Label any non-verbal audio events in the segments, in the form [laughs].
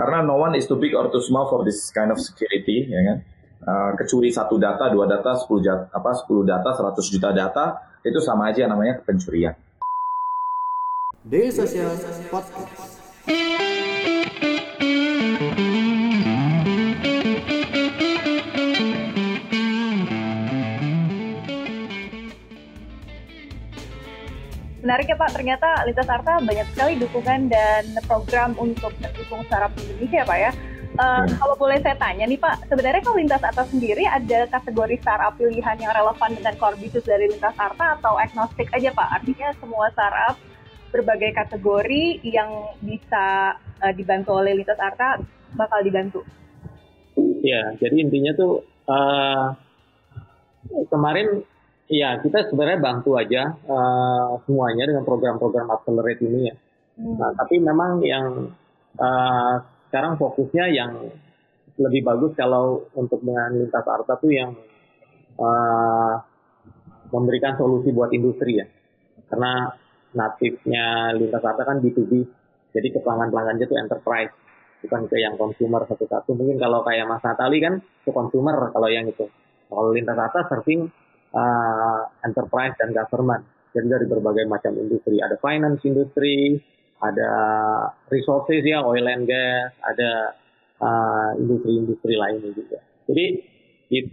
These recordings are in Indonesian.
Karena no one is too big or too small for this kind of security, ya kan? Uh, kecuri satu data, dua data, sepuluh apa sepuluh data, seratus juta data itu sama aja namanya pencurian. Social Podcast. Menarik ya Pak, ternyata Lintas Arta banyak sekali dukungan dan program untuk mendukung startup Indonesia ya Pak ya. Uh, hmm. Kalau boleh saya tanya nih Pak, sebenarnya kalau Lintas Arta sendiri ada kategori startup pilihan yang relevan dengan core business dari Lintas Arta atau agnostik aja Pak? Artinya semua startup berbagai kategori yang bisa uh, dibantu oleh Lintas Arta bakal dibantu. Ya, jadi intinya tuh uh, kemarin Iya, kita sebenarnya bantu aja uh, semuanya dengan program-program accelerate ini ya. Hmm. Nah, tapi memang yang uh, sekarang fokusnya yang lebih bagus kalau untuk dengan lintas arta tuh yang uh, memberikan solusi buat industri ya. Karena natifnya lintas arta kan B2B, jadi ke pelanggan-pelanggannya tuh enterprise, bukan ke yang consumer satu-satu. Mungkin kalau kayak Mas Natali kan ke consumer kalau yang itu. Kalau lintas arta serving uh, enterprise dan government. Jadi dari berbagai macam industri, ada finance industri, ada resources ya, oil and gas, ada uh, industri-industri uh, lainnya juga. Jadi it,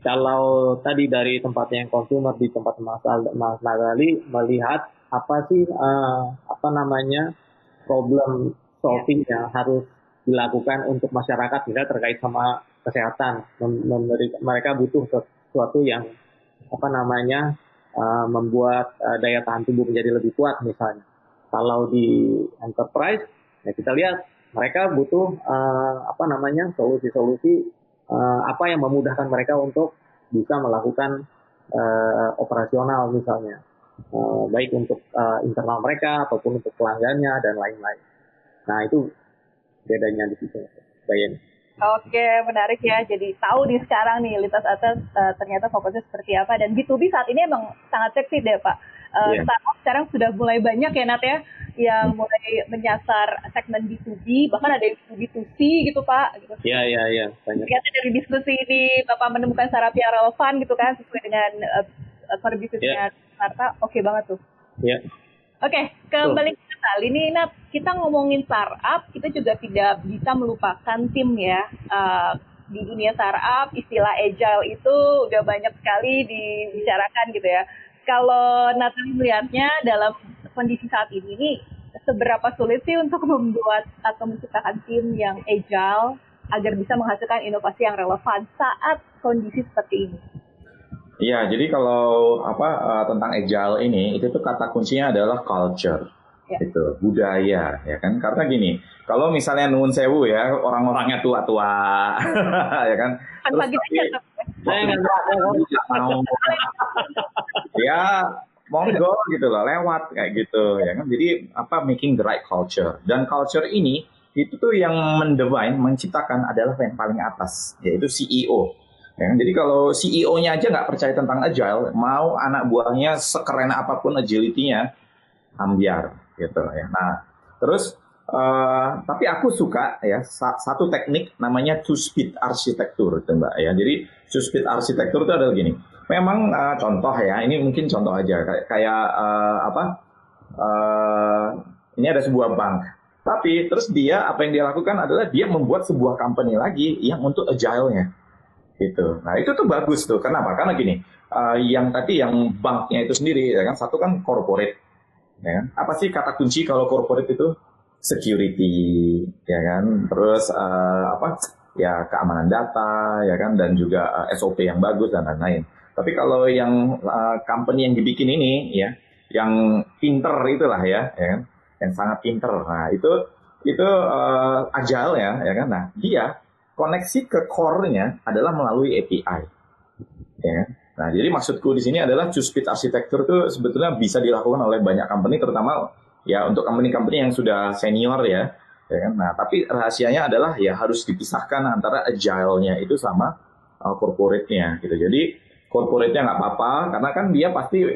kalau tadi dari tempatnya yang consumer di tempat Mas, Mas Nagali melihat apa sih uh, apa namanya problem solving yang harus dilakukan untuk masyarakat tidak terkait sama kesehatan memberi mereka butuh sesuatu yang apa namanya uh, membuat uh, daya tahan tubuh menjadi lebih kuat misalnya. Kalau di enterprise, ya kita lihat mereka butuh uh, apa namanya solusi-solusi uh, apa yang memudahkan mereka untuk bisa melakukan uh, operasional misalnya, uh, baik untuk uh, internal mereka ataupun untuk pelanggannya dan lain-lain. Nah itu bedanya di situ, Bayan. Oke, menarik ya. Jadi tahu di sekarang nih lintas atas uh, ternyata fokusnya seperti apa dan B2B saat ini emang sangat seksi deh Pak. Uh, yeah. Startup sekarang sudah mulai banyak ya Nat ya yang mulai menyasar segmen B2B bahkan ada yang B2C gitu Pak. Gitu. Iya iya iya. Ternyata dari diskusi ini Bapak menemukan startup yang relevan gitu kan sesuai dengan uh, core yeah. startup. Oke okay banget tuh. Iya. Yeah. Oke, okay, kembali ke kali ini Nat, kita ngomongin startup, kita juga tidak bisa melupakan tim ya. Uh, di dunia startup, istilah agile itu udah banyak sekali dibicarakan gitu ya. Kalau Natalie melihatnya dalam kondisi saat ini nih, seberapa sulit sih untuk membuat atau menciptakan tim yang agile agar bisa menghasilkan inovasi yang relevan saat kondisi seperti ini? Iya, jadi kalau apa uh, tentang agile ini itu tuh kata kuncinya adalah culture. Ya. Itu budaya ya kan? Karena gini kalau misalnya nuwun sewu ya orang-orangnya tua-tua [laughs] ya kan? Terus tapi, mau ya monggo gitu loh lewat kayak gitu ya kan? Jadi apa making the right culture. Dan culture ini itu tuh yang mendevine menciptakan adalah yang paling atas yaitu CEO Ya, kan? jadi kalau CEO-nya aja nggak percaya tentang agile, mau anak buahnya sekeren apa pun agility-nya, ambiar gitu ya. Nah, terus uh, tapi aku suka ya satu teknik namanya two speed arsitektur itu Mbak ya. Jadi two speed arsitektur itu adalah gini. Memang uh, contoh ya, ini mungkin contoh aja kayak, kayak uh, apa? Uh, ini ada sebuah bank. Tapi terus dia apa yang dia lakukan adalah dia membuat sebuah company lagi yang untuk agile-nya gitu. Nah itu tuh bagus tuh. Kenapa? Karena gini, uh, yang tadi yang banknya itu sendiri, ya kan satu kan corporate, ya kan. Apa sih kata kunci kalau corporate itu? Security, ya kan. Terus uh, apa? Ya keamanan data, ya kan, dan juga uh, eh, SOP yang bagus dan lain-lain. Tapi kalau yang uh, company yang dibikin ini, ya, yang pinter itulah ya, ya kan, yang sangat pinter. Nah itu itu uh, agile ya, ya kan. Nah dia koneksi ke core-nya adalah melalui API. Ya. Nah, jadi maksudku di sini adalah two speed arsitektur itu sebetulnya bisa dilakukan oleh banyak company, terutama ya untuk company-company yang sudah senior ya. ya kan? Nah, tapi rahasianya adalah ya harus dipisahkan antara agile-nya itu sama uh, corporate-nya gitu. Jadi corporate-nya nggak apa-apa karena kan dia pasti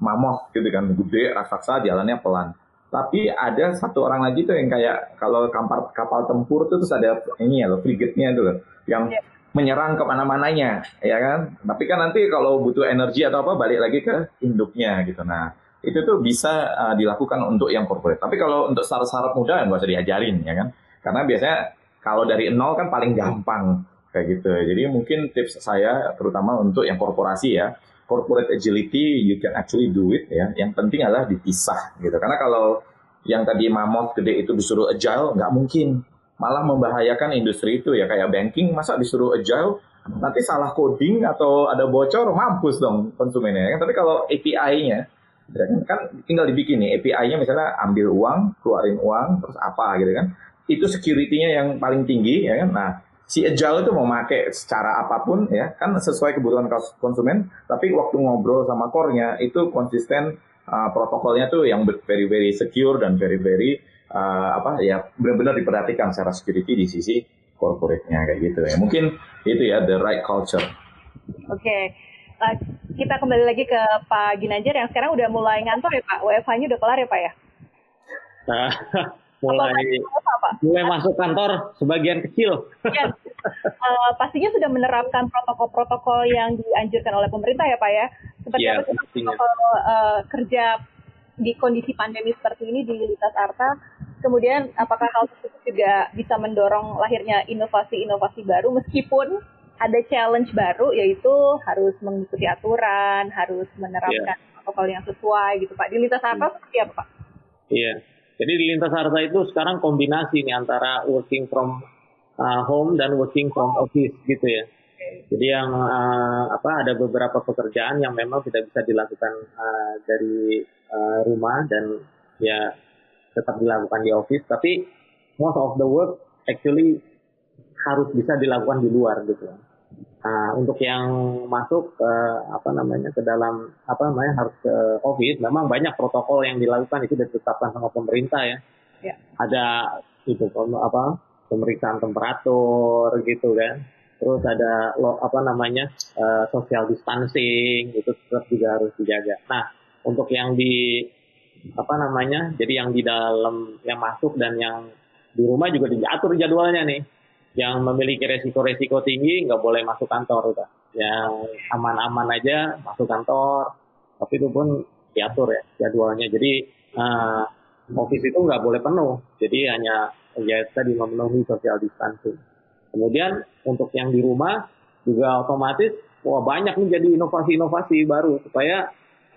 mamoh gitu kan, gede, raksasa, jalannya pelan. tapi ada satu orang lagi tuh yang kayak kalau kapal kapal tempur tuh terus ada ini ya loh frigate-nya tuh loh yang yeah. Menyerang ke mana-mananya ya kan tapi kan nanti kalau butuh energi atau apa balik lagi ke induknya gitu nah itu tuh bisa uh, dilakukan untuk yang corporate tapi kalau untuk startup muda nggak usah diajarin ya kan karena biasanya kalau dari nol kan paling gampang kayak gitu jadi mungkin tips saya terutama untuk yang korporasi ya corporate agility you can actually do it ya. Yang penting adalah dipisah gitu. Karena kalau yang tadi mammoth gede itu disuruh agile nggak mungkin. Malah membahayakan industri itu ya kayak banking masa disuruh agile nanti salah coding atau ada bocor mampus dong konsumennya. Tapi kalau API-nya ya kan, kan tinggal dibikin nih API-nya misalnya ambil uang, keluarin uang, terus apa gitu kan. Itu security-nya yang paling tinggi ya kan. Nah, si agile itu mau pakai secara apa pun ya kan sesuai kebutuhan konsumen tapi waktu ngobrol sama core-nya itu konsisten uh, protokolnya tuh yang very very secure dan very very uh, apa ya benar-benar diperhatikan secara security di sisi corporate-nya kayak gitu ya mungkin itu ya the right culture oke okay. uh, kita kembali lagi ke Pak Ginanjar yang sekarang udah mulai ngantor ya Pak WFH-nya udah kelar ya Pak ya [laughs] mulai apa, mulai masuk kantor sebagian kecil. Ya. Uh, pastinya sudah menerapkan protokol-protokol yang dianjurkan oleh pemerintah ya Pak ya. Seperti ya, apa protokol uh, kerja di kondisi pandemi seperti ini di Lintas Arta? Kemudian apakah hal tersebut juga bisa mendorong lahirnya inovasi-inovasi baru meskipun ada challenge baru yaitu harus mengikuti aturan, harus menerapkan yeah. protokol yang sesuai gitu Pak. Di Lintas Arta hmm. seperti apa Pak? Iya. Yeah jadi di lintas harta itu sekarang kombinasi nih antara working from uh, home dan working from office gitu ya. Jadi yang uh, apa ada beberapa pekerjaan yang memang tidak bisa dilakukan uh, dari uh, rumah dan ya tetap dilakukan di office, tapi most of the work actually harus bisa dilakukan di luar gitu. Nah, untuk yang masuk ke apa namanya ke dalam apa namanya harus ke office, memang banyak protokol yang dilakukan itu ditetapkan sama pemerintah ya. ya. Ada itu apa pemeriksaan temperatur gitu kan. Terus ada lo, apa namanya uh, social distancing itu tetap juga harus dijaga. Nah, untuk yang di apa namanya, jadi yang di dalam yang masuk dan yang di rumah juga diatur jadwalnya nih yang memiliki resiko-resiko tinggi nggak boleh masuk kantor udah. Yang aman-aman aja masuk kantor, tapi itu pun diatur ya jadwalnya. Jadi uh, office itu nggak boleh penuh, jadi hanya ya tadi memenuhi social distancing. Kemudian untuk yang di rumah juga otomatis wah banyak nih jadi inovasi-inovasi baru supaya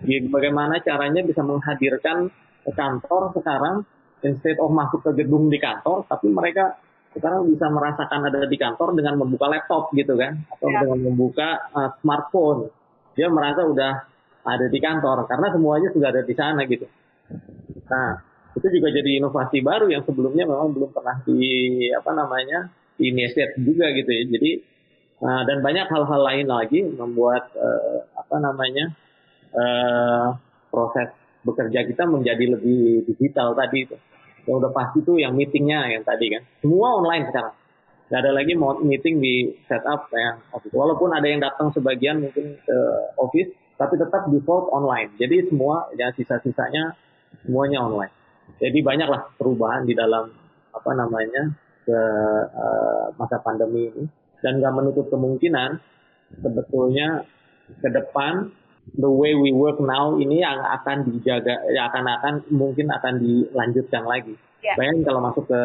bagaimana caranya bisa menghadirkan ke kantor sekarang instead of masuk ke gedung di kantor tapi mereka sekarang bisa merasakan ada di kantor dengan membuka laptop gitu kan atau ya. dengan membuka uh, smartphone. Dia merasa udah ada di kantor karena semuanya sudah ada di sana gitu. Nah itu juga jadi inovasi baru yang sebelumnya memang belum pernah di apa namanya di initiate juga gitu ya. Jadi uh, dan banyak hal-hal lain lagi membuat uh, apa namanya uh, proses bekerja kita menjadi lebih digital tadi itu. Yang udah pasti tuh yang meetingnya yang tadi kan. Semua online sekarang. Nggak ada lagi mau meeting di setup yang office. Walaupun ada yang datang sebagian mungkin ke office tapi tetap default online. Jadi semua ya sisa-sisanya semuanya online. Jadi banyaklah perubahan di dalam apa namanya ke uh, masa pandemi ini. Dan nggak menutup kemungkinan sebetulnya ke depan the way we work now ini yang akan dijaga, ya akan akan mungkin akan dilanjutkan lagi. Yeah. Bayangin kalau masuk ke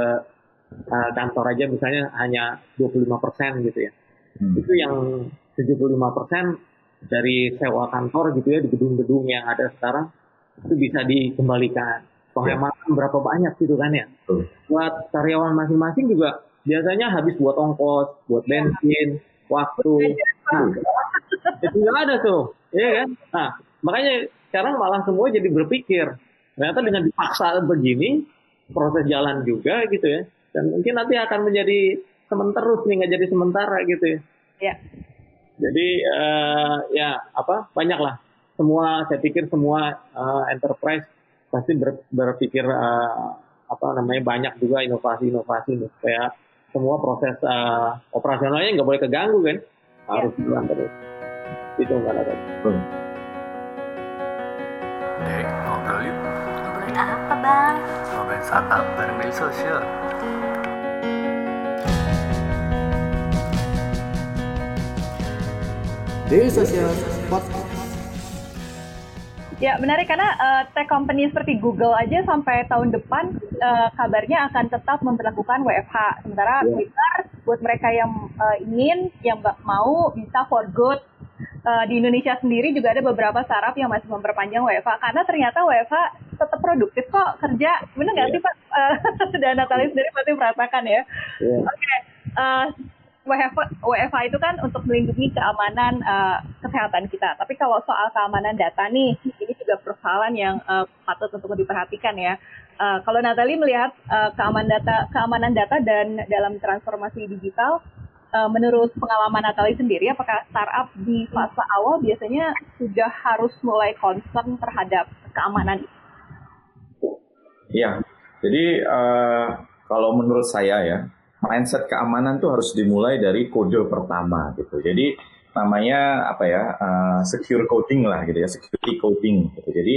uh, kantor aja misalnya hanya 25 persen gitu ya. Hmm. Itu yang 75 persen dari sewa kantor gitu ya di gedung-gedung yang ada sekarang itu bisa dikembalikan. Penghematan yeah. berapa banyak gitu kan ya. Hmm. Buat karyawan masing-masing juga biasanya habis buat ongkos, buat iya. bensin, waktu. Nah, itu nggak ada tuh Iya kan? Nah, makanya sekarang malah semua jadi berpikir. Ternyata dengan dipaksa begini, proses jalan juga gitu ya. Dan mungkin nanti akan menjadi sementara nih, nggak jadi sementara gitu ya. Ya. Jadi uh, ya apa banyak lah. Semua saya pikir semua uh, enterprise pasti ber, berpikir uh, apa namanya banyak juga inovasi-inovasi nih supaya semua proses uh, operasionalnya nggak boleh keganggu kan harus ya. jalan terus itu nggak ada hmm. Dek, ngobrol yuk. Ngobrolin apa bang? Startup bareng Daily Social. Daily Social Podcast. Ya menarik karena uh, tech company seperti Google aja sampai tahun depan uh, kabarnya akan tetap memperlakukan WFH. Sementara yeah. Twitter buat mereka yang uh, ingin, yang mau bisa for good. Uh, di Indonesia sendiri juga ada beberapa startup yang masih memperpanjang WFH karena ternyata WFH tetap produktif kok kerja. Benar nggak yeah. sih Pak? Uh, dan Natalie sendiri pasti merasakan ya. Yeah. Oke. Okay. Uh, WFH, WFH itu kan untuk melindungi keamanan uh, kesehatan kita. Tapi kalau soal keamanan data nih, ini juga persoalan yang uh, patut untuk diperhatikan ya. Uh, kalau Natalie melihat uh, keamanan data, keamanan data dan dalam transformasi digital, uh, menurut pengalaman Natalie sendiri, apakah startup di fase awal biasanya sudah harus mulai concern terhadap keamanan? Iya, jadi uh, kalau menurut saya ya, mindset keamanan tuh harus dimulai dari kode pertama gitu. Jadi namanya apa ya uh, secure coding lah gitu ya security coding gitu. Jadi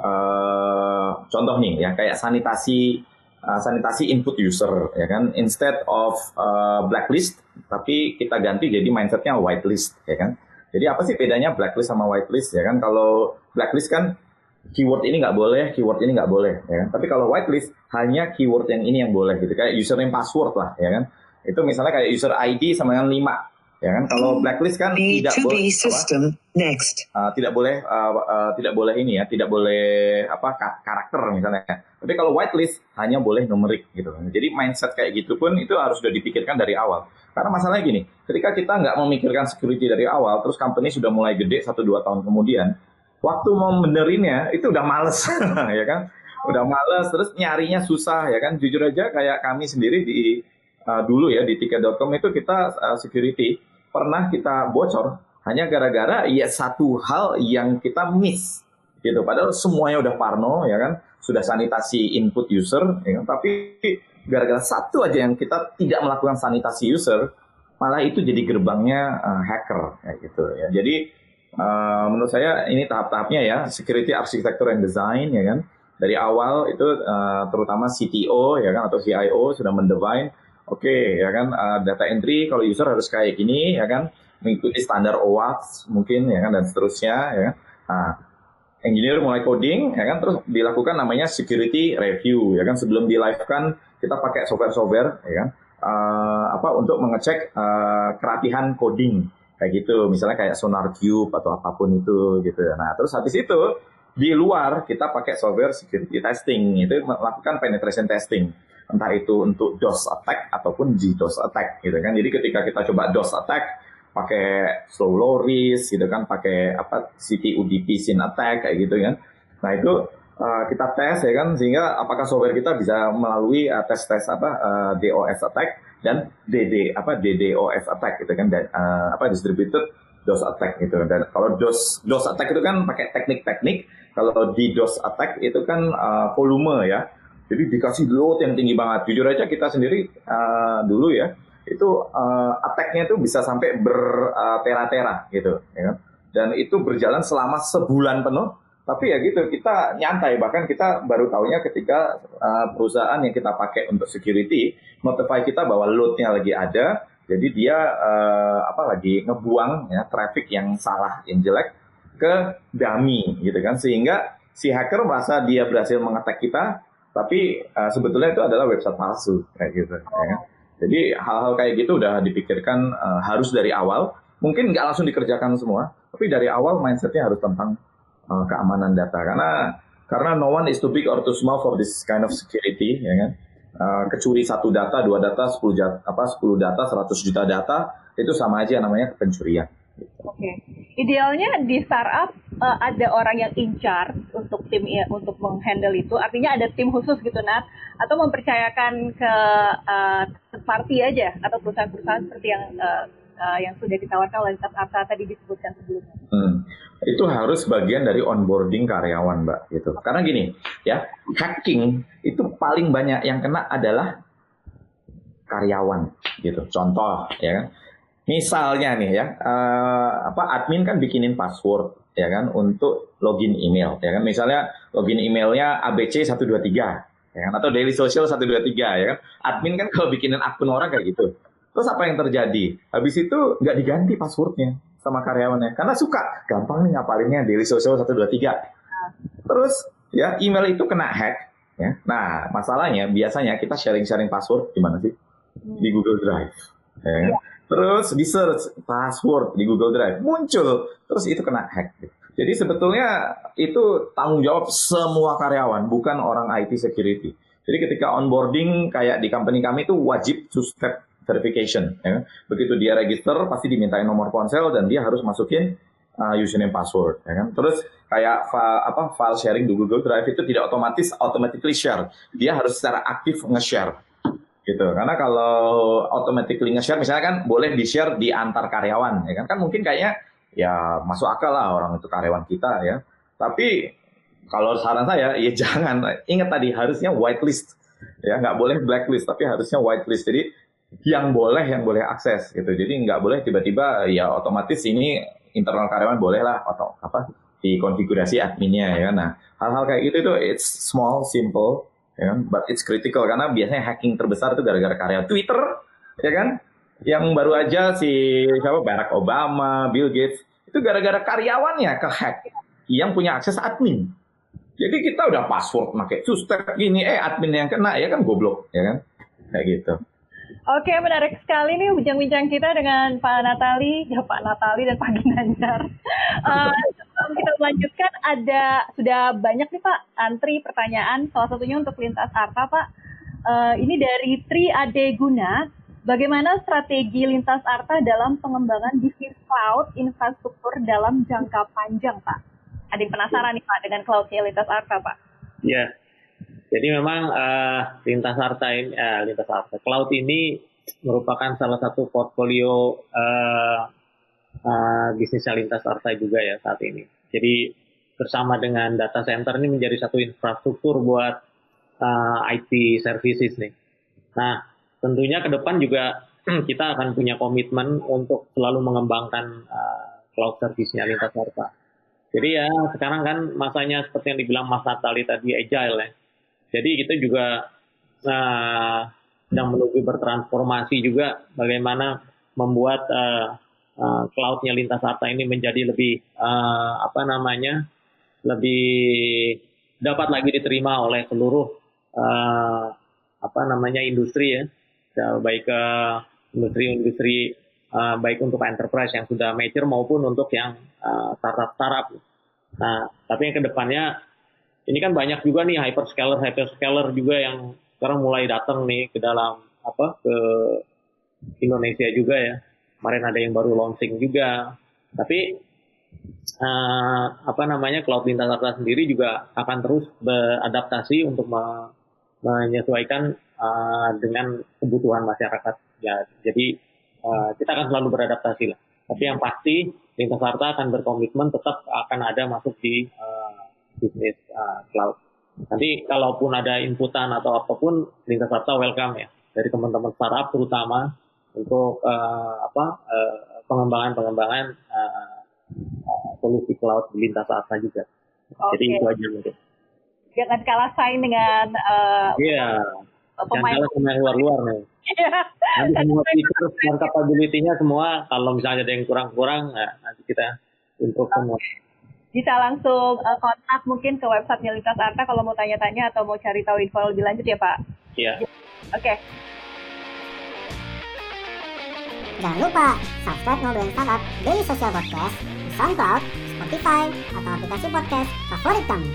uh, contoh nih ya kayak sanitasi uh, sanitasi input user ya kan instead of uh, blacklist tapi kita ganti jadi mindsetnya whitelist ya kan. Jadi apa sih bedanya blacklist sama whitelist ya kan? Kalau blacklist kan keyword ini nggak boleh, keyword ini nggak boleh, ya kan? Tapi kalau whitelist hanya keyword yang ini yang boleh gitu, kayak username password lah, ya kan? Itu misalnya kayak user ID sama dengan 5, ya kan? Kalau blacklist kan B tidak boleh system apa? next. Uh, tidak boleh uh, uh, tidak boleh ini ya, tidak boleh apa karakter misalnya. Tapi kalau whitelist hanya boleh numerik gitu. Jadi mindset kayak gitu pun itu harus sudah dipikirkan dari awal. Karena masalahnya gini, ketika kita nggak memikirkan security dari awal, terus company sudah mulai gede satu dua tahun kemudian, waktu mau benerinnya itu udah males [laughs] ya kan udah males terus nyarinya susah ya kan jujur aja kayak kami sendiri di uh, dulu ya di tiket.com itu kita uh, security pernah kita bocor hanya gara-gara ya satu hal yang kita miss gitu. Padahal semuanya udah parno ya kan? Sudah sanitasi input user ya kan? tapi gara-gara satu aja yang kita tidak melakukan sanitasi user malah itu jadi gerbangnya uh, hacker kayak gitu ya. Jadi Uh, menurut saya ini tahap-tahapnya ya security architecture and design ya kan? Dari awal itu uh, terutama CTO ya kan? Atau CIO sudah mendefine oke okay, ya kan? Uh, data entry kalau user harus kayak gini ya kan? Mengikuti standar OAuth mungkin ya kan? Dan seterusnya ya kan. Nah, engineer mulai coding ya kan? Terus dilakukan namanya security review ya kan? Sebelum di live kan kita pakai software-software ya kan? Uh, apa? Untuk mengecek uh, kerapihan coding kayak gitu. Misalnya kayak sonar cube atau apa pun itu gitu. Nah terus habis itu di luar kita pakai software security testing. Itu melakukan penetration testing entah itu untuk DOS attack ataupun DDoS attack gitu kan. Jadi ketika kita coba DOS attack pakai slow low risk gitu kan pakai apa CT UDP sin attack kayak gitu kan. Nah itu uh, kita tes ya kan sehingga apakah software kita bisa melalui uh, tes tes apa uh, DOS attack dan DD apa DDoS attack gitu kan dan uh, apa distributed DOS attack gitu dan kalau DOS DOS attack itu kan pakai teknik-teknik. Kalau di DOS attack itu kan uh, volume ya jadi dikasih load yang tinggi banget. Jujur aja kita sendiri uh, dulu ya itu uh, attacknya itu bisa sampai bertera-tera uh, gitu ya kan? Dan itu berjalan selama sebulan penuh. Tapi ya gitu kita nyantai. Bahkan kita baru tahunya ketika uh, perusahaan yang kita pakai untuk security notify kita bahwa loadnya lagi ada. Jadi dia uh, apa lagi ngebuang ya traffic yang salah yang jelek ke dummy gitu kan. Sehingga si hacker merasa dia berhasil mengetek kita tapi uh, sebetulnya itu adalah website palsu kayak gitu ya kan? Jadi hal-hal kayak gitu udah dipikirkan uh, harus dari awal. Mungkin nggak langsung dikerjakan semua tapi dari awal mindsetnya harus tentang uh, keamanan data. Karena karena no one is too big or too small for this kind of security ya kan? Uh, kecuri satu data dua data sepuluh apa sepuluh data seratus juta data itu sama aja namanya pencurian Oke, okay. idealnya di startup uh, ada orang yang in charge untuk tim ya, untuk menghandle itu. Artinya ada tim khusus gitu, Nat, atau mempercayakan ke uh, party aja atau perusahaan-perusahaan seperti yang uh, uh, yang sudah ditawarkan oleh Arsa tadi disebutkan sebelumnya. Hmm. Itu harus bagian dari onboarding karyawan, Mbak. Gitu. Karena gini, ya hacking itu paling banyak yang kena adalah karyawan, gitu. Contoh, ya kan. Misalnya nih ya, uh, apa admin kan bikinin password, ya kan, untuk login email, ya kan. Misalnya login emailnya ABC123, ya kan? Atau daily social 123 ya kan? Admin kan kalau bikinin akun orang kayak gitu. Terus apa yang terjadi? Habis itu nggak diganti passwordnya sama karyawannya karena suka gampang nih ngapalinnya daily social 123. Terus ya email itu kena hack ya. Nah, masalahnya biasanya kita sharing-sharing password di mana sih? Di Google Drive. Ya. kan? Terus di search password di Google Drive muncul, terus itu kena hack. Jadi sebetulnya itu tanggung jawab semua karyawan, bukan orang IT security. Jadi ketika onboarding kayak di company kami itu wajib two step verification. Ya. Begitu dia register pasti dimintain nomor ponsel dan dia harus masukin uh, username password. Ya kan? Terus kayak file, apa file sharing di Google Drive itu tidak otomatis automatically share. Dia harus secara aktif nge-share gitu. Karena kalau automatically nge-share misalnya kan boleh di-share di antar karyawan ya kan? Kan mungkin kayaknya ya masuk akal lah orang itu karyawan kita ya. Tapi kalau saran saya ya [laughs] jangan. Ingat tadi harusnya whitelist ya. Nggak boleh blacklist tapi harusnya whitelist. Jadi yang boleh yang boleh akses gitu. Jadi nggak boleh tiba-tiba ya otomatis ini internal karyawan boleh lah atau apa dikonfigurasi adminnya ya nah hal-hal kayak gitu itu it's small simple ya kan? But it's critical karena biasanya hacking terbesar itu gara-gara karya Twitter, ya kan? Yang baru aja si siapa Barack Obama, Bill Gates itu gara-gara karyawannya ke hack yang punya akses admin. Jadi kita udah password pakai step gini, eh admin yang kena ya kan goblok, ya kan? Kayak gitu. Oke, menarik sekali nih bincang-bincang kita dengan Pak Natali, ya Pak Natali dan Pak Ginanjar. Uh, [laughs] kita lanjutkan, ada sudah banyak nih Pak antri pertanyaan, salah satunya untuk lintas arta Pak. Uh, ini dari Tri Ade Guna, bagaimana strategi lintas arta dalam pengembangan bisnis cloud infrastruktur dalam jangka panjang Pak? Ada yang penasaran nih Pak dengan cloudnya lintas arta Pak? Ya, jadi memang uh, lintas harta ini, uh, lintas harta cloud ini merupakan salah satu portfolio uh, uh, bisnisnya lintas harta juga ya saat ini. Jadi bersama dengan data center ini menjadi satu infrastruktur buat uh, IT services nih. Nah, tentunya ke depan juga [clears throat] kita akan punya komitmen untuk selalu mengembangkan uh, cloud service-nya lintas harta. Jadi ya sekarang kan masanya seperti yang dibilang Mas Natali tadi agile ya jadi kita juga uh, sedang menuju bertransformasi juga bagaimana membuat uh, uh, cloudnya lintas harta ini menjadi lebih uh, apa namanya lebih dapat lagi diterima oleh seluruh uh, apa namanya industri ya, ya baik ke industri-industri uh, baik untuk enterprise yang sudah mature maupun untuk yang uh, startup startup. Nah, tapi yang ke depannya ini kan banyak juga nih hyperscaler hyperscaler juga yang sekarang mulai datang nih ke dalam apa ke Indonesia juga ya. Kemarin ada yang baru launching juga. Tapi uh, apa namanya cloud lintas sendiri juga akan terus beradaptasi untuk me menyesuaikan uh, dengan kebutuhan masyarakat. Ya jadi uh, kita akan selalu beradaptasi lah. Tapi yang pasti lintas harta akan berkomitmen tetap akan ada masuk di uh, bisnis uh, cloud. Nanti kalaupun ada inputan atau apa pun, lintas data welcome ya dari teman-teman startup terutama untuk uh, apa uh, pengembangan-pengembangan uh, uh, solusi cloud di lintas data juga. Okay. Jadi itu aja mungkin. Jangan kalah saing dengan uh, yeah. pemain Jangan kalah sama yang luar-luar nih. Yeah. Nanti semua feature dan capability-nya semua kalau misalnya ada yang kurang-kurang, nah, nanti kita improve okay. Bisa langsung uh, kontak mungkin ke website Lintas Arta kalau mau tanya-tanya atau mau cari tahu info lebih lanjut ya Pak. Iya. Oke. Okay. Jangan lupa subscribe Ngobrolin Startup Daily Social Podcast di SoundCloud, Spotify, atau aplikasi podcast favorit kamu.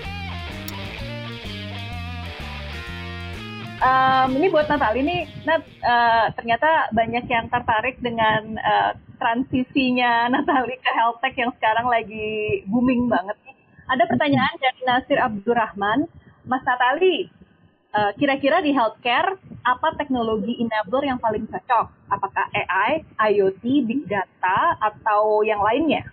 Um, ini buat Natal ini, Nat, uh, ternyata banyak yang tertarik dengan uh, transisinya Natali ke health tech yang sekarang lagi booming banget. Ada pertanyaan dari Nasir Abdurrahman, Mas Natali, uh, kira-kira di healthcare apa teknologi enabler yang paling cocok? Apakah AI, IoT, big data, atau yang lainnya?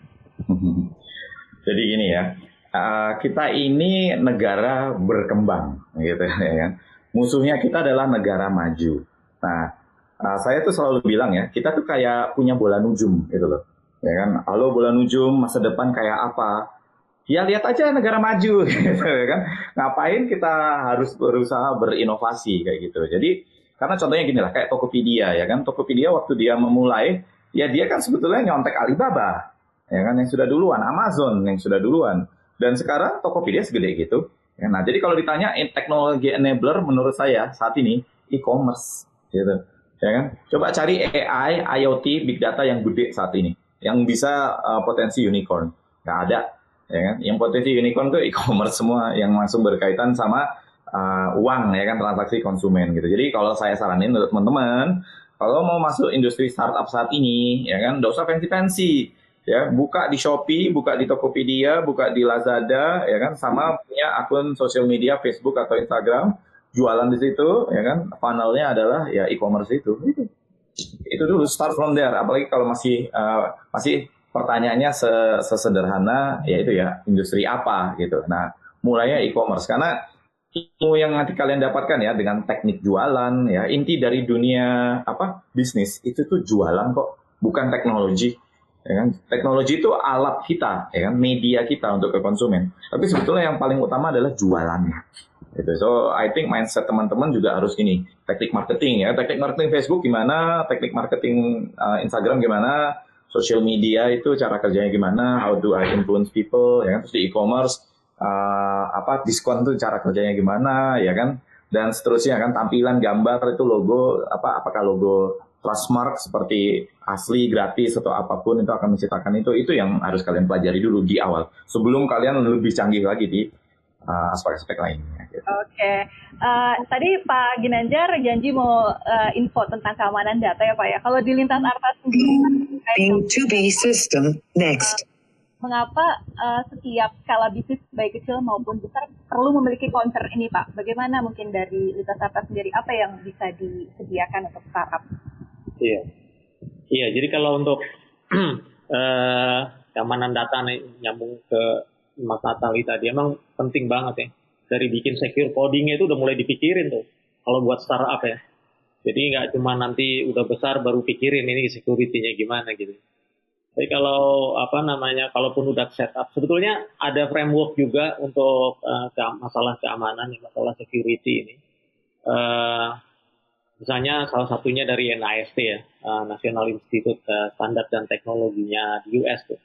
Jadi gini ya, uh, kita ini negara berkembang, gitu ya kan musuhnya kita adalah negara maju. Nah, uh, saya tuh selalu bilang ya, kita tuh kayak punya bola nujum gitu loh. Ya kan, halo bola nujum, masa depan kayak apa? Ya lihat aja negara maju [laughs] gitu kan. Ngapain kita harus berusaha berinovasi kayak gitu. Jadi karena contohnya gini lah kayak Tokopedia ya kan. Tokopedia waktu dia memulai ya dia kan sebetulnya nyontek Alibaba ya kan yang sudah duluan, Amazon yang sudah duluan. Dan sekarang Tokopedia segede gitu. Ya, nah, jadi kalau ditanya teknologi enabler menurut saya saat ini e-commerce gitu. Ya kan? Coba cari AI, IoT, big data yang gede saat ini yang bisa uh, potensi unicorn. Nggak ada ya kan? Yang potensi unicorn tuh e-commerce semua yang langsung berkaitan sama uh, uang ya kan? Transaksi konsumen gitu. Jadi kalau saya saranin untuk teman-teman kalau mau masuk industri startup saat ini ya kan? Nggak usah fancy-fancy ya. Buka di Shopee buka di Tokopedia buka di Lazada ya kan? Sama punya akun sosial media Facebook atau Instagram jualan di situ ya kan? Funnelnya adalah ya e-commerce itu. Itu itu dulu start from there. Apalagi kalau masih uh, masih pertanyaannya sesederhana yaitu ya industri apa gitu. Nah, mulainya e-commerce. Karena ilmu yang nanti kalian dapatkan ya dengan teknik jualan ya inti dari dunia apa bisnis itu tuh jualan kok bukan teknologi. Ya kan? Teknologi itu alat kita ya kan? Media kita untuk ke konsumen. Tapi sebetulnya yang paling utama adalah jualannya gitu so I think mindset teman-teman juga harus ini teknik marketing ya teknik marketing Facebook gimana teknik marketing uh, Instagram gimana social media itu cara kerjanya gimana, how do I influence people, ya kan? Terus di e-commerce uh, apa diskon tuh cara kerjanya gimana, ya kan? Dan seterusnya kan tampilan gambar itu logo apa apakah logo Trustmark seperti asli gratis atau apa pun itu akan menciptakan itu itu yang harus kalian pelajari dulu di awal sebelum kalian lebih canggih lagi di uh, aspek-aspek lainnya. Gitu. Oke, okay. uh, tadi Pak Ginanjar janji mau uh, info tentang keamanan data ya Pak ya. Kalau di lintas Arta sendiri, to be system next. Uh, mengapa uh, setiap skala bisnis baik kecil maupun besar perlu memiliki concern ini Pak? Bagaimana mungkin dari lintas Arta sendiri apa yang bisa disediakan untuk startup? Iya, iya. Jadi kalau untuk uh, [clears throat] keamanan data nih nyambung ke Mas Natali tadi emang penting banget ya. Dari bikin secure codingnya itu udah mulai dipikirin tuh. Kalau buat startup ya. Jadi nggak cuma nanti udah besar baru pikirin ini security-nya gimana gitu. Tapi kalau apa namanya, kalaupun udah setup, sebetulnya ada framework juga untuk uh, masalah keamanan, masalah security ini. Uh, misalnya salah satunya dari NIST ya, uh, National Institute uh, dan Teknologinya di US tuh.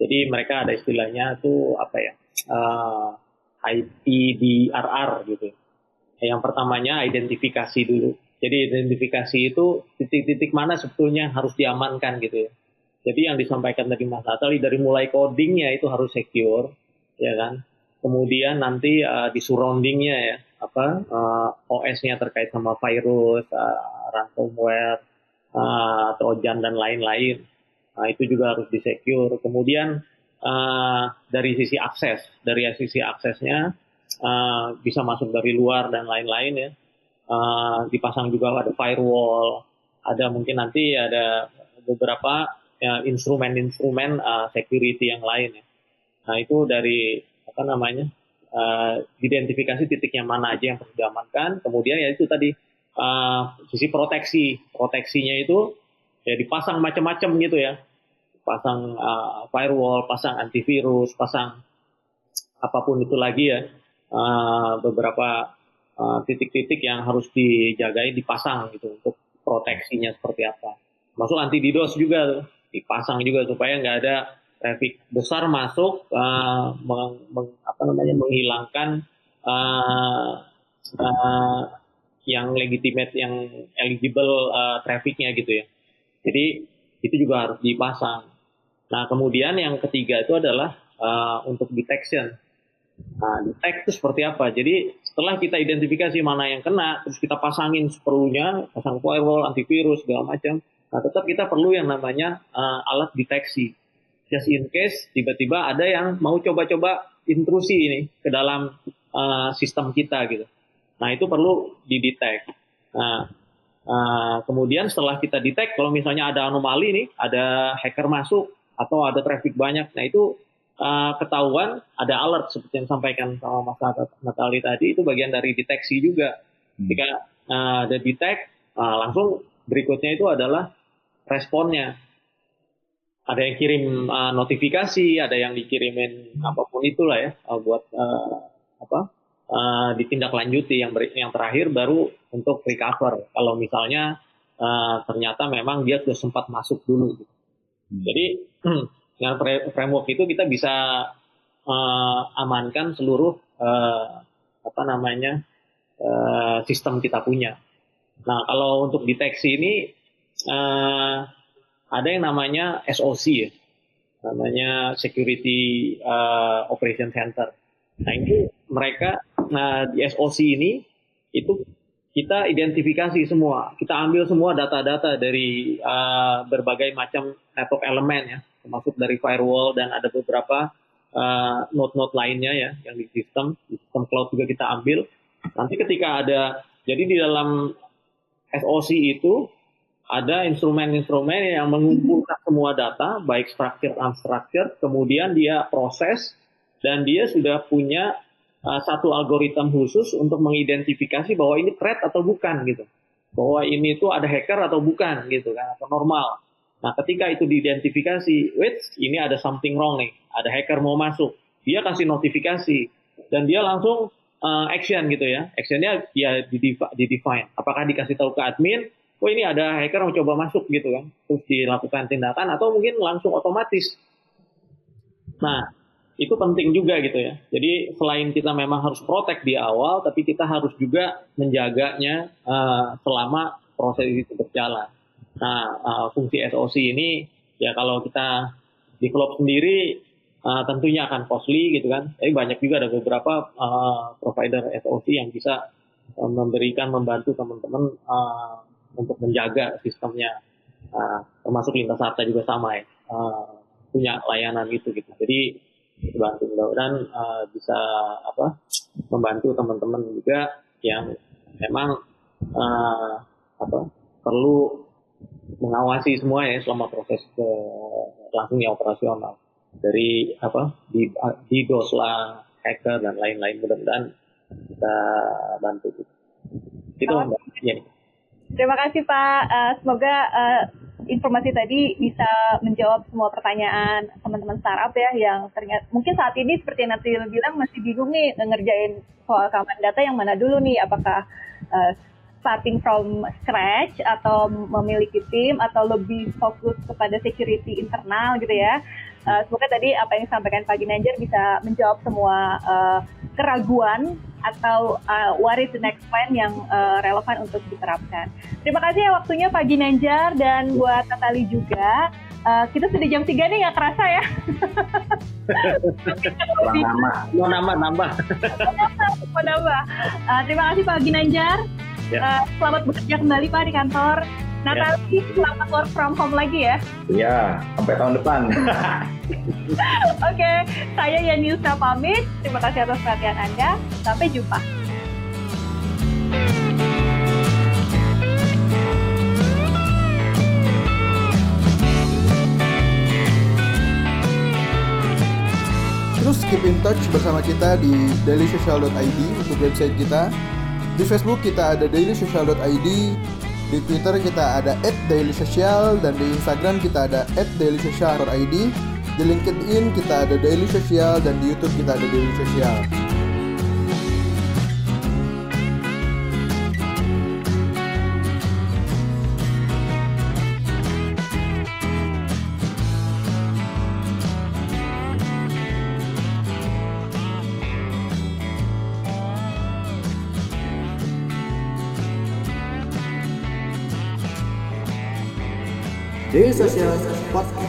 Jadi mereka ada istilahnya tuh apa ya uh, eh, IPDRR gitu. Yang pertamanya identifikasi dulu. Jadi identifikasi itu titik-titik mana sebetulnya harus diamankan gitu ya. Jadi yang disampaikan tadi Mas Natali dari mulai codingnya itu harus secure, ya kan. Kemudian nanti uh, di surroundingnya ya, apa uh, OS-nya terkait sama virus, uh, ransomware, uh, trojan dan lain-lain. Nah, itu juga harus disecure. Kemudian uh, dari sisi akses, dari sisi aksesnya uh, bisa masuk dari luar dan lain-lain ya. Uh, dipasang juga ada firewall, ada mungkin nanti ada beberapa ya, instrumen-instrumen uh, security yang lain ya. Nah itu dari apa namanya uh, identifikasi titiknya mana aja yang perlu diamankan. Kemudian ya itu tadi uh, sisi proteksi, proteksinya itu ya dipasang macam-macam gitu ya pasang uh, firewall pasang antivirus pasang apa pun itu lagi ya uh, beberapa uh, titik-titik uh, yang harus dijagai dipasang gitu untuk proteksinya seperti apa. Masuk anti DDoS juga dipasang juga supaya nggak ada traffic besar masuk uh, meng, meng, apa namanya menghilangkan uh, uh, yang legitimate yang eligible uh, trafficnya gitu ya. Jadi itu juga harus dipasang. Nah kemudian yang ketiga itu adalah uh, untuk detection. Nah detect itu seperti apa? Jadi setelah kita identifikasi mana yang kena, terus kita pasangin seperlunya, pasang firewall, antivirus segala macam. Nah tetap kita perlu yang namanya uh, alat deteksi. Just in case tiba-tiba ada yang mau coba-coba intrusi ini ke dalam uh, sistem kita gitu. Nah itu perlu didetek. Nah Uh, kemudian setelah kita detect kalau misalnya ada anomali nih, ada hacker masuk atau ada traffic banyak, nah itu uh, ketahuan ada alert seperti yang disampaikan sama Mas Natali tadi itu bagian dari deteksi juga. Hmm. Jika uh, ada detect, uh, langsung berikutnya itu adalah responnya. ada yang kirim uh, notifikasi, ada yang dikirimin apa pun itulah ya uh, buat uh, apa uh, ditindaklanjuti. Yang ber, yang terakhir baru untuk recover. Kalau misalnya uh, ternyata memang dia sudah sempat masuk dulu. Gitu. Hmm. Jadi [clears throat] dengan framework itu kita bisa uh, amankan seluruh uh, apa namanya uh, sistem kita punya. Nah kalau untuk deteksi ini uh, ada yang namanya SOC ya, namanya Security uh, Operation Center. Nah ini mereka, nah di SOC ini itu kita identifikasi semua, kita ambil semua data-data dari uh, berbagai macam network elemen ya, termasuk dari firewall dan ada beberapa uh, node-node lainnya ya yang di sistem, di sistem cloud juga kita ambil. Nanti ketika ada, jadi di dalam SOC itu ada instrumen-instrumen yang mengumpulkan semua data, baik structure unstructured, kemudian dia proses dan dia sudah punya uh, satu algoritma khusus untuk mengidentifikasi bahwa ini threat atau bukan gitu. Bahwa ini itu ada hacker atau bukan gitu kan atau normal. Nah, ketika itu diidentifikasi, wait, ini ada something wrong nih, ada hacker mau masuk. Dia kasih notifikasi dan dia langsung uh, action gitu ya. Actionnya ya di define. Apakah dikasih tahu ke admin oh ini ada hacker mau coba masuk gitu kan, terus dilakukan tindakan atau mungkin langsung otomatis. Nah, itu penting juga gitu ya. Jadi selain kita memang harus protek di awal, tapi kita harus juga menjaganya uh, selama proses itu berjalan. Nah, uh, fungsi SOC ini ya kalau kita develop sendiri uh, tentunya akan costly gitu kan. Tapi banyak juga ada beberapa uh, provider SOC yang bisa uh, memberikan membantu teman-teman uh, untuk menjaga sistemnya uh, termasuk lintas harta juga sama ya uh, punya layanan itu gitu jadi bantu mudah-mudahan uh, bisa apa membantu teman-teman juga yang memang uh, apa perlu mengawasi semua ya selama proses ke langsungnya operasional dari apa di di lah hacker dan lain-lain mudah-mudahan kita bantu gitu. itu mbak ya. Terima kasih Pak. Uh, semoga uh, informasi tadi bisa menjawab semua pertanyaan teman-teman startup ya yang ternyata mungkin saat ini seperti yang nanti bilang masih bingung nih ngerjain soal keamanan data yang mana dulu nih apakah uh, starting from scratch atau memiliki tim atau lebih fokus kepada security internal gitu ya. Uh, semoga tadi apa yang disampaikan Pak Ginanjar bisa menjawab semua uh, keraguan atau uh, what is the next plan yang uh, relevan untuk diterapkan. Terima kasih ya waktunya Pak Ginanjar dan buat Natali juga. Uh, kita sudah jam 3 nih nggak kerasa ya. [laughs] Mau nambah, nambah. Mau nambah. Uh, terima kasih Pak Ginanjar. Ya. Uh, selamat bekerja kembali Pak di kantor. Natali, ya. selamat work from home lagi ya. Iya, sampai tahun depan. [laughs] Oke, okay, saya Yaniusa pamit. Terima kasih atas perhatian Anda. Sampai jumpa. Terus keep in touch bersama kita di dailysocial.id untuk website kita. Di Facebook kita ada dailysocial.id, di Twitter kita ada @dailysocial dan di Instagram kita ada @dailysocial.id. Di LinkedIn kita ada Daily Social dan di YouTube kita ada Daily Social. Daily Social Podcast.